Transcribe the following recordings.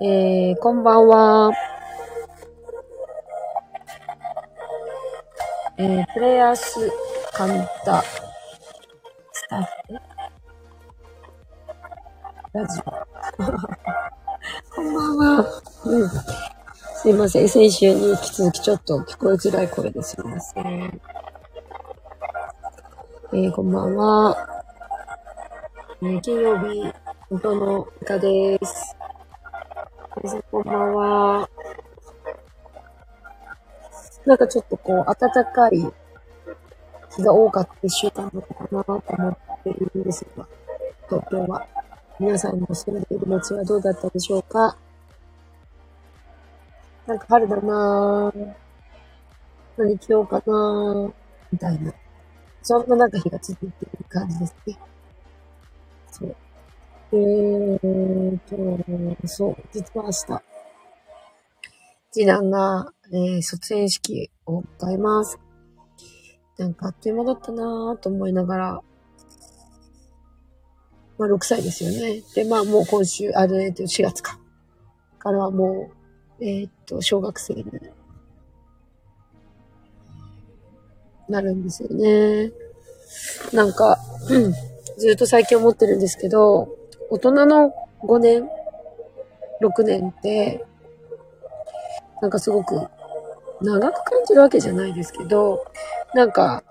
えー、こんばんは。えー、プレイヤースカンタスタッフ？ラジオ。こんばんは。うん。すいません。先週に引き続きちょっと聞こえづらい声ですいません。えー、こんばんは。えー、金曜日、音のいかです。皆さんこんばんは。なんかちょっとこう、暖かい日が多かった一週間だったかなと思っているんですが、東京は。皆さんの住んでいる街はどうだったでしょうか？なんか春だなぁ。何着ようかなぁ。みたいな。そんななんか日が続いている感じですね。そう。えーと、そう、実は明日、次男が、えー卒園式を迎えます。なんかあっという間だったなぁと思いながら、まあ6歳ですよね。で、まあもう今週、あれ、えっと4月か。からはもう、えーっと、小学生になるんですよね。なんか、うん、ずっと最近思ってるんですけど、大人の5年、6年って、なんかすごく長く感じるわけじゃないですけど、なんか、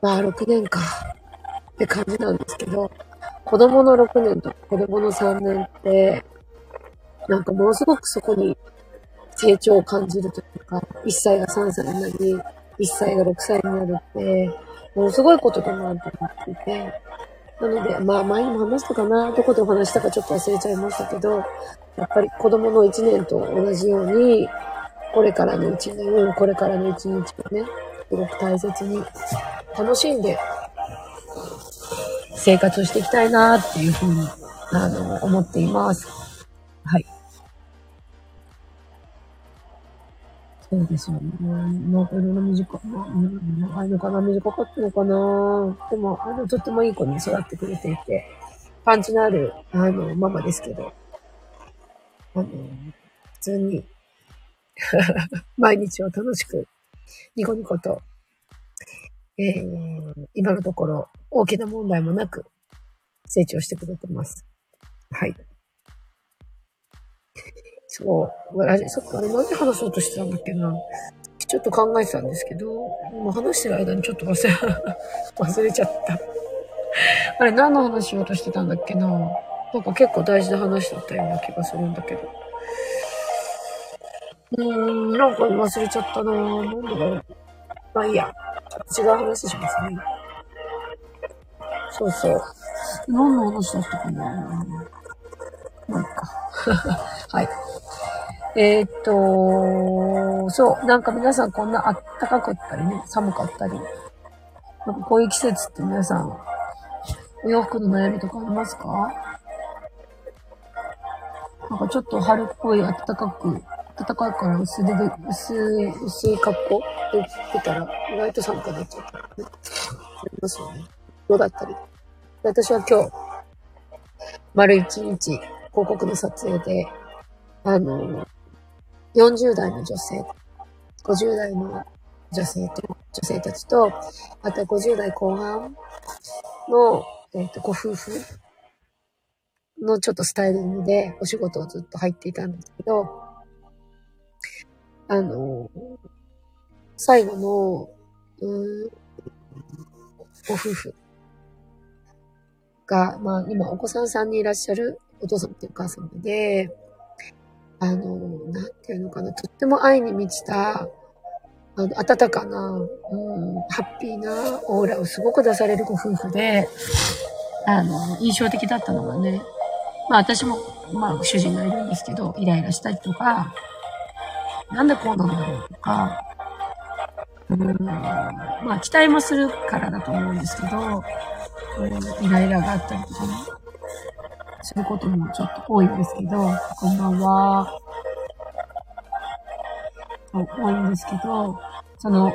まあ6年かって感じなんですけど、子供の6年とか子供の3年って、なんかものすごくそこに成長を感じるというか、1歳が3歳になり、1歳が6歳になるって、ものすごいことだなと思っていて、なので、まあ前にも話したかな、どこでお話したかちょっと忘れちゃいましたけど、やっぱり子供の1年と同じように、これからの1年、これからの1日をね、すごく大切に楽しんで生活をしていきたいなっていうふうに、あの、思っています。はい。そうですよね。なんかいろいろ短い、あうん長いのかな短かったのかなでも、あの、とってもいい子に育ってくれていて、パンチのある、あの、ママですけど、あの、普通に、毎日を楽しく、ニコニコと、えー、今のところ大きな問題もなく成長してくれてます。はい。そう。あれ、そっか、あれなんで話そうとしてたんだっけな。ちょっと考えてたんですけど、もう話してる間にちょっと忘れ、忘れちゃった。あれ、何の話しようとしてたんだっけな。なんか結構大事な話だったような気がするんだけど。うーん、なんか忘れちゃったななんだろう。まあいいや。違う話しますね。そうそう。何の話だったかなまあいいか。はい。えーっと、そう、なんか皆さんこんなあったかかったりね、寒かったり。なんかこういう季節って皆さん、お洋服の悩みとかありますか？なんかちょっと春っぽい暖かく、暖かいから薄手で、薄い、薄い格好で着てたら、意外と寒くなっちゃったね。ありますよね。どうだったり？私は今日、丸一日、広告の撮影で、あの、40代の女性、50代の女性と、女性たちと、あと50代後半の、えっ、と、ご夫婦のちょっとスタイリングでお仕事をずっと入っていたんですけど、あの、最後の、うーんご夫婦が、まあ今お子さん3人いらっしゃるお父様とお母様で、あの、なんていうのかな、とっても愛に満ちた、あの、温かな、うん、ハッピーなオーラをすごく出されるご夫婦で、あの、印象的だったのがね、まあ私も、まあ主人がいるんですけど、イライラしたりとか、なんでこうなんだろうとか、うん、まあ期待もするからだと思うんですけど、うん、イライラがあったりとか。ね、することもちょっと多いんですけど、こんばんは。多いんですけど、その、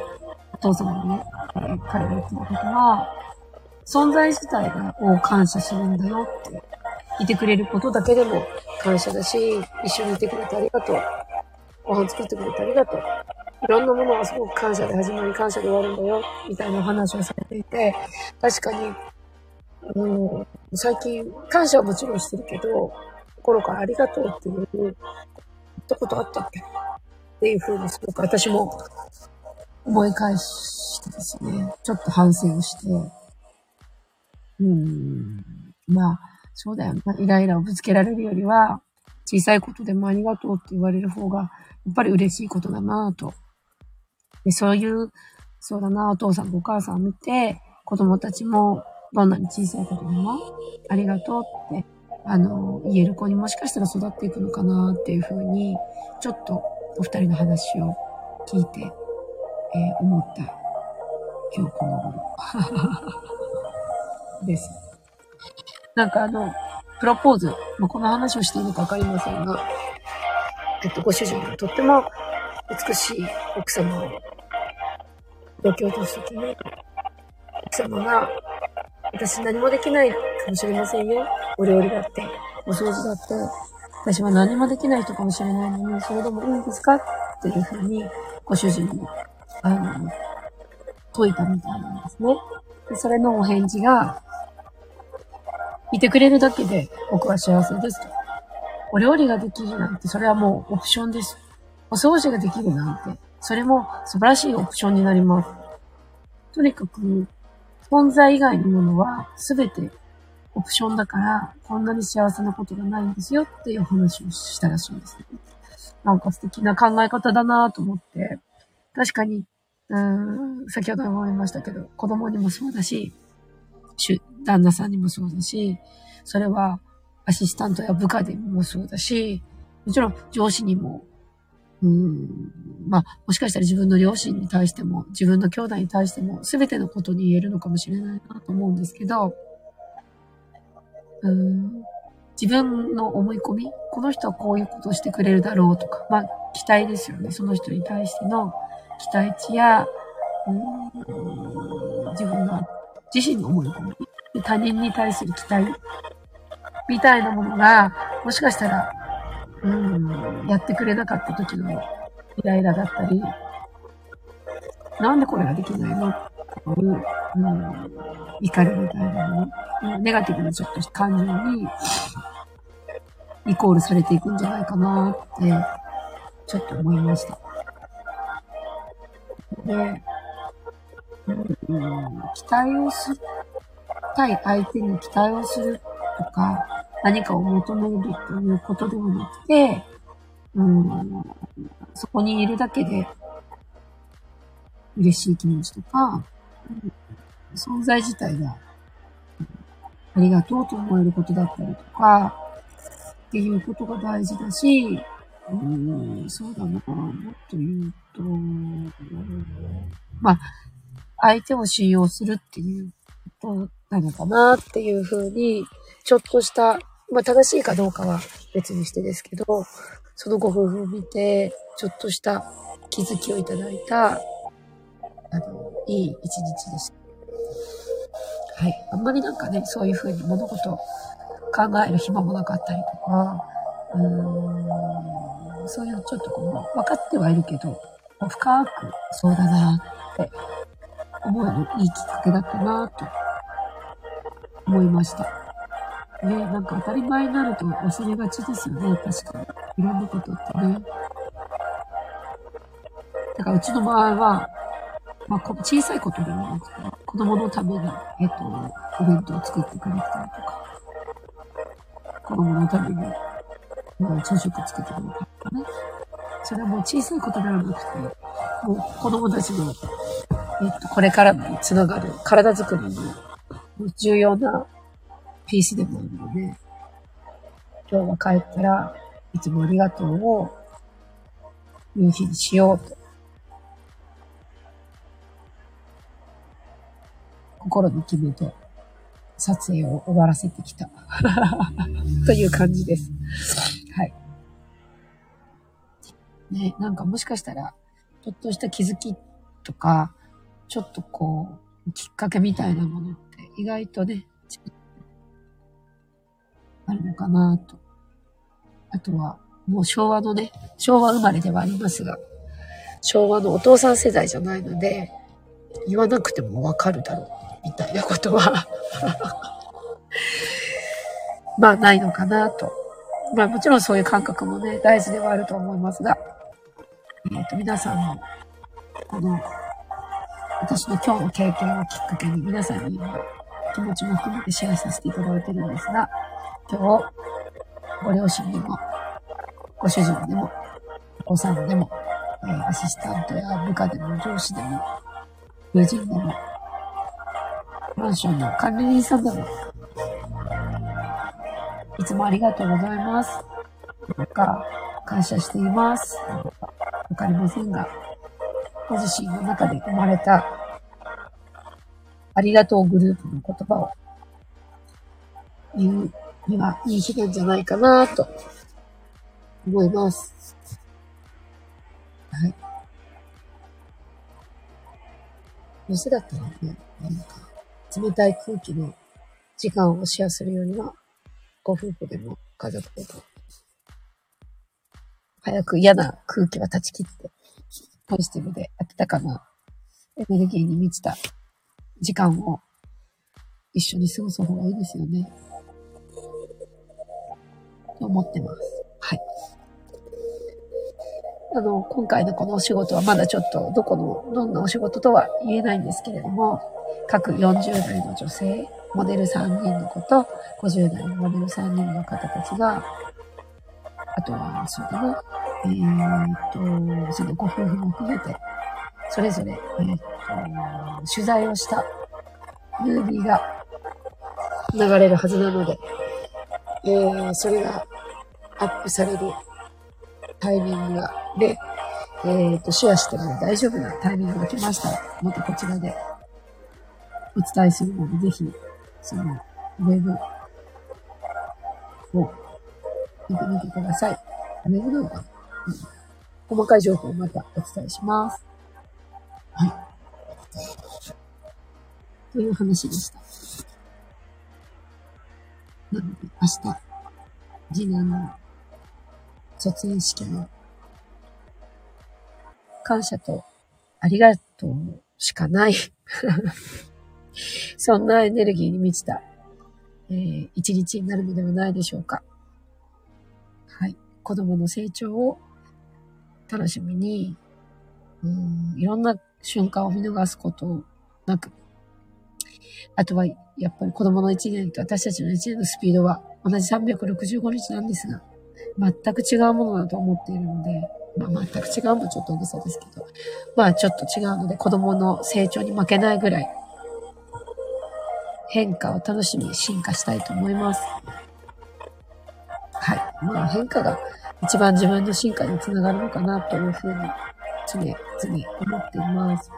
お父様のね、彼が言ってたことは、存在自体がを感謝するんだよって。いてくれることだけでも感謝だし、一緒にいてくれてありがとう。ご飯作ってくれてありがとう。いろんなものはすごく感謝で始まり感謝で終わるんだよ。みたいなお話をされていて、確かに、うん、最近、感謝はもちろんしてるけど、心からありがとうっていう、言ったことあったっけ？っていうふうにすごく私も思い返してですね、ちょっと反省をして、うん、まあ、そうだよな、イライラをぶつけられるよりは、小さいことでもありがとうって言われる方が、やっぱり嬉しいことだなと。で、そういう、そうだな、お父さんとお母さんを見て、子供たちも、どんなに小さいことでも、ありがとうって、あの、言える子にもしかしたら育っていくのかなっていうふうに、ちょっとお二人の話を聞いて、えー、思った今日この頃 です。なんかあの、プロポーズ、まあ、この話をしていいのかわかりませんが、えっと、ご主人がとっても美しい奥様を同居としてね、奥様が、私何もできないかもしれませんよ。お料理だって、お掃除だって、私は何もできない人かもしれないのに、それでもいいんですか？っていうふうに、ご主人に、あの、解いたみたいなんですね。でそれのお返事が、いてくれるだけで僕は幸せですと。お料理ができるなんて、それはもうオプションです。お掃除ができるなんて、それも素晴らしいオプションになります。とにかく、存在以外のものは全てオプションだから、こんなに幸せなことがないんですよっていう話をしたらしいんですね。なんか素敵な考え方だなと思って、確かに、うん、先ほども言いましたけど、子供にもそうだし、旦那さんにもそうだし、それはアシスタントや部下でもそうだし、もちろん上司にも、うん、まあ、もしかしたら自分の両親に対しても、自分の兄弟に対しても、すべてのことに言えるのかもしれないなと思うんですけど、うん、自分の思い込み、この人はこういうことをしてくれるだろうとか、まあ、期待ですよね。その人に対しての期待値や、うん、自分の自身の思い込み、他人に対する期待、みたいなものが、もしかしたら、うん、やってくれなかった時のイライラだったり、なんでこれができないのっていう、うん、怒りみたいなもの、ネガティブなちょっと感情に、イコールされていくんじゃないかなって、ちょっと思いました。で、うん、期待をすたい相手に期待をするとか、何かを求めるということでもなくて、うん、そこにいるだけで嬉しい気持ちとか、存在自体がありがとうと思えることだったりとか、っていうことが大事だし、うん、そうだな、もっと言うと、まあ、相手を信用するっていうことなのかなっていうふうに、ちょっとした、まあ正しいかどうかは別にしてですけど、そのご夫婦を見て、ちょっとした気づきをいただいた、あの、いい一日でした。はい。あんまりなんかね、そういうふうに物事を考える暇もなかったりとか、うーん、そういうのちょっとこう、分かってはいるけど、深くそうだなって思えるいいきっかけだったなと思いました。ね、なんか当たり前になると忘れがちですよね、確かに。いろんなことってね。だからうちの場合は、まあ、小さいことでもなくて、子供のために、えっと、お弁当を作ってくれたりとか、子供のために、まあ、朝食作ってくれたりとかね。それはもう小さいことではなくて、もう子供たちのえっと、これからにつながる体づくりに重要なピースでもあるので、今日は帰ったらいつもありがとうを言う日にしようと。心に決めて撮影を終わらせてきた という感じです。はい。ね、なんかもしかしたら、ちょっとした気づきとか、ちょっとこう、きっかけみたいなものって意外とね、あるのかなと。あとは、もう昭和のね、昭和生まれではありますが、昭和のお父さん世代じゃないので、言わなくてもわかるだろう、みたいなことは まあないのかなと。まあもちろんそういう感覚もね、大事ではあると思いますが、えっ、と、皆さんの、この、私の今日の経験をきっかけに皆さんに気持ちも含めてシェアさせていただいてるんですが、今日、ご両親でも、ご主人でも、お子さんでも、えー、アシスタントや部下でも上司でも、友人でも、マンションの管理人さんでも、いつもありがとうございます。なんか、感謝しています。わかりませんが、ご自身の中で生まれた、ありがとうグループの言葉を言うにはいい日なんじゃないかなと思います。はい。よせだったらね、なんか、冷たい空気の時間をシェアするよりは、ご夫婦でも家族でも、早く嫌な空気は断ち切って、ポジティブで温かなエネルギーに満ちた時間を一緒に過ごす方がいいですよね。と思ってます。はい。あの、今回のこのお仕事はまだちょっとどこの、どんなお仕事とは言えないんですけれども、各40代の女性、モデル3人の子と、50代のモデル3人の方たちが、あとは、そうだな、えー、っと、そのご夫婦も含めて、それぞれ、えー、っと、取材をしたムービーが流れるはずなので、えー、それがアップされるタイミングが、で、えー、と、シェアしても大丈夫なタイミングが来ましたら、またこちらでお伝えするので、ぜひ、その、ウェブを見てみてください。ウェブなのかな、うん、細かい情報をまたお伝えします。はい。という話でした。なので、明日、次男の卒園式の感謝とありがとうしかない そんなエネルギーに満ちた、えー、一日になるのではないでしょうか。はい。子供の成長を楽しみに、うん、いろんな瞬間を見逃すことなく、あとは、やっぱり子供の1年と私たちの1年のスピードは同じ365日なんですが、全く違うものだと思っているので、まあ、全く違うもちょっと大げさですけど、まあちょっと違うので子供の成長に負けないぐらい変化を楽しみ、進化したいと思います。はい。まあ変化が一番自分の進化につながるのかなというふうに常々思っています。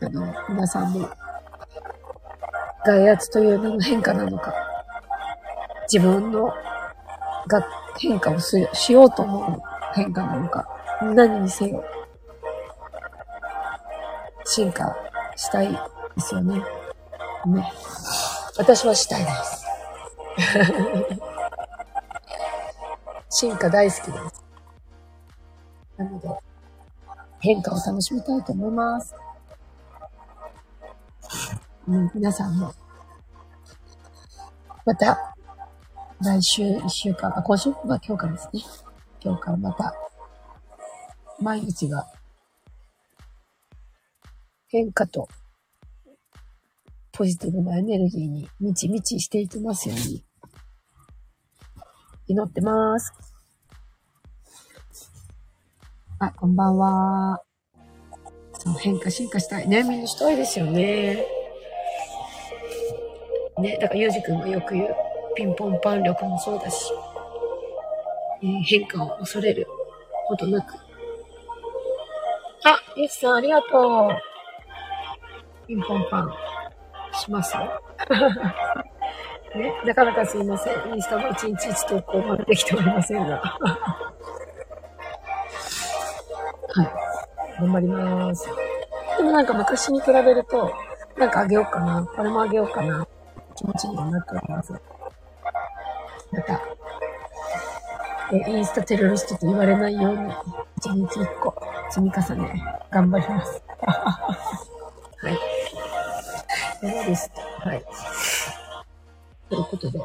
あの、皆さんも外圧という名の変化なのか、自分のが変化をしようと思う変化なのか、何にせよ、進化したいですよね。ね。私はしたいです。進化大好きです。なので、変化を楽しみたいと思います。うん、皆さんも、また、来週1週間、あ、今週は今日からですね。今日からまた、毎日が変化とポジティブなエネルギーに満ち満ちしていきますように、祈ってます。あ、こんばんは。そう、変化進化したい。ね、みんなしたいですよね。ね、だからゆうじくんがよく言う、ピンポンパン力もそうだし、えー、変化を恐れることなく。あ、ゆきさんありがとう。ピンポンパン。しますよ。ね、なかなかすいません。インスタも1日1投稿までできておりませんが。はい。頑張ります。でもなんか昔に比べると、なんかあげようかな。これもあげようかな。気持ちにはなっております。また、え、インスタテロリストと言われないように、一日一個積み重ね、頑張ります。はい。テロリスト。はい。ということで、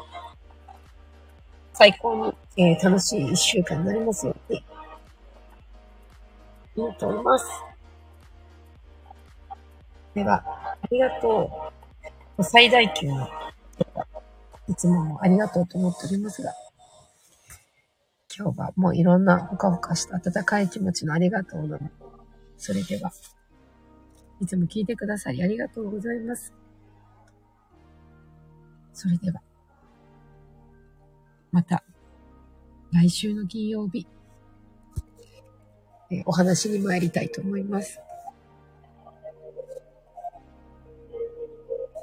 最高に、えー、楽しい一週間になりますように。いいと思います。では、ありがとう。最大級の、いつもありがとうと思っておりますが、今日はもういろんなほかほかした温かい気持ちのありがとうなの。それでは、いつも聞いてくださりありがとうございます。それでは、また、来週の金曜日、えお話に参りたいと思います。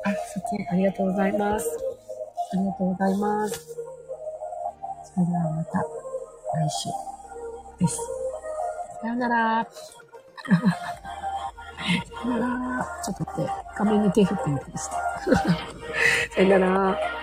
あ、そっち、ありがとうございます。ありがとうございます。それではまた来週です。さよなら。さよなら。ちょっと待って、画面に手振ってみてました。さよなら。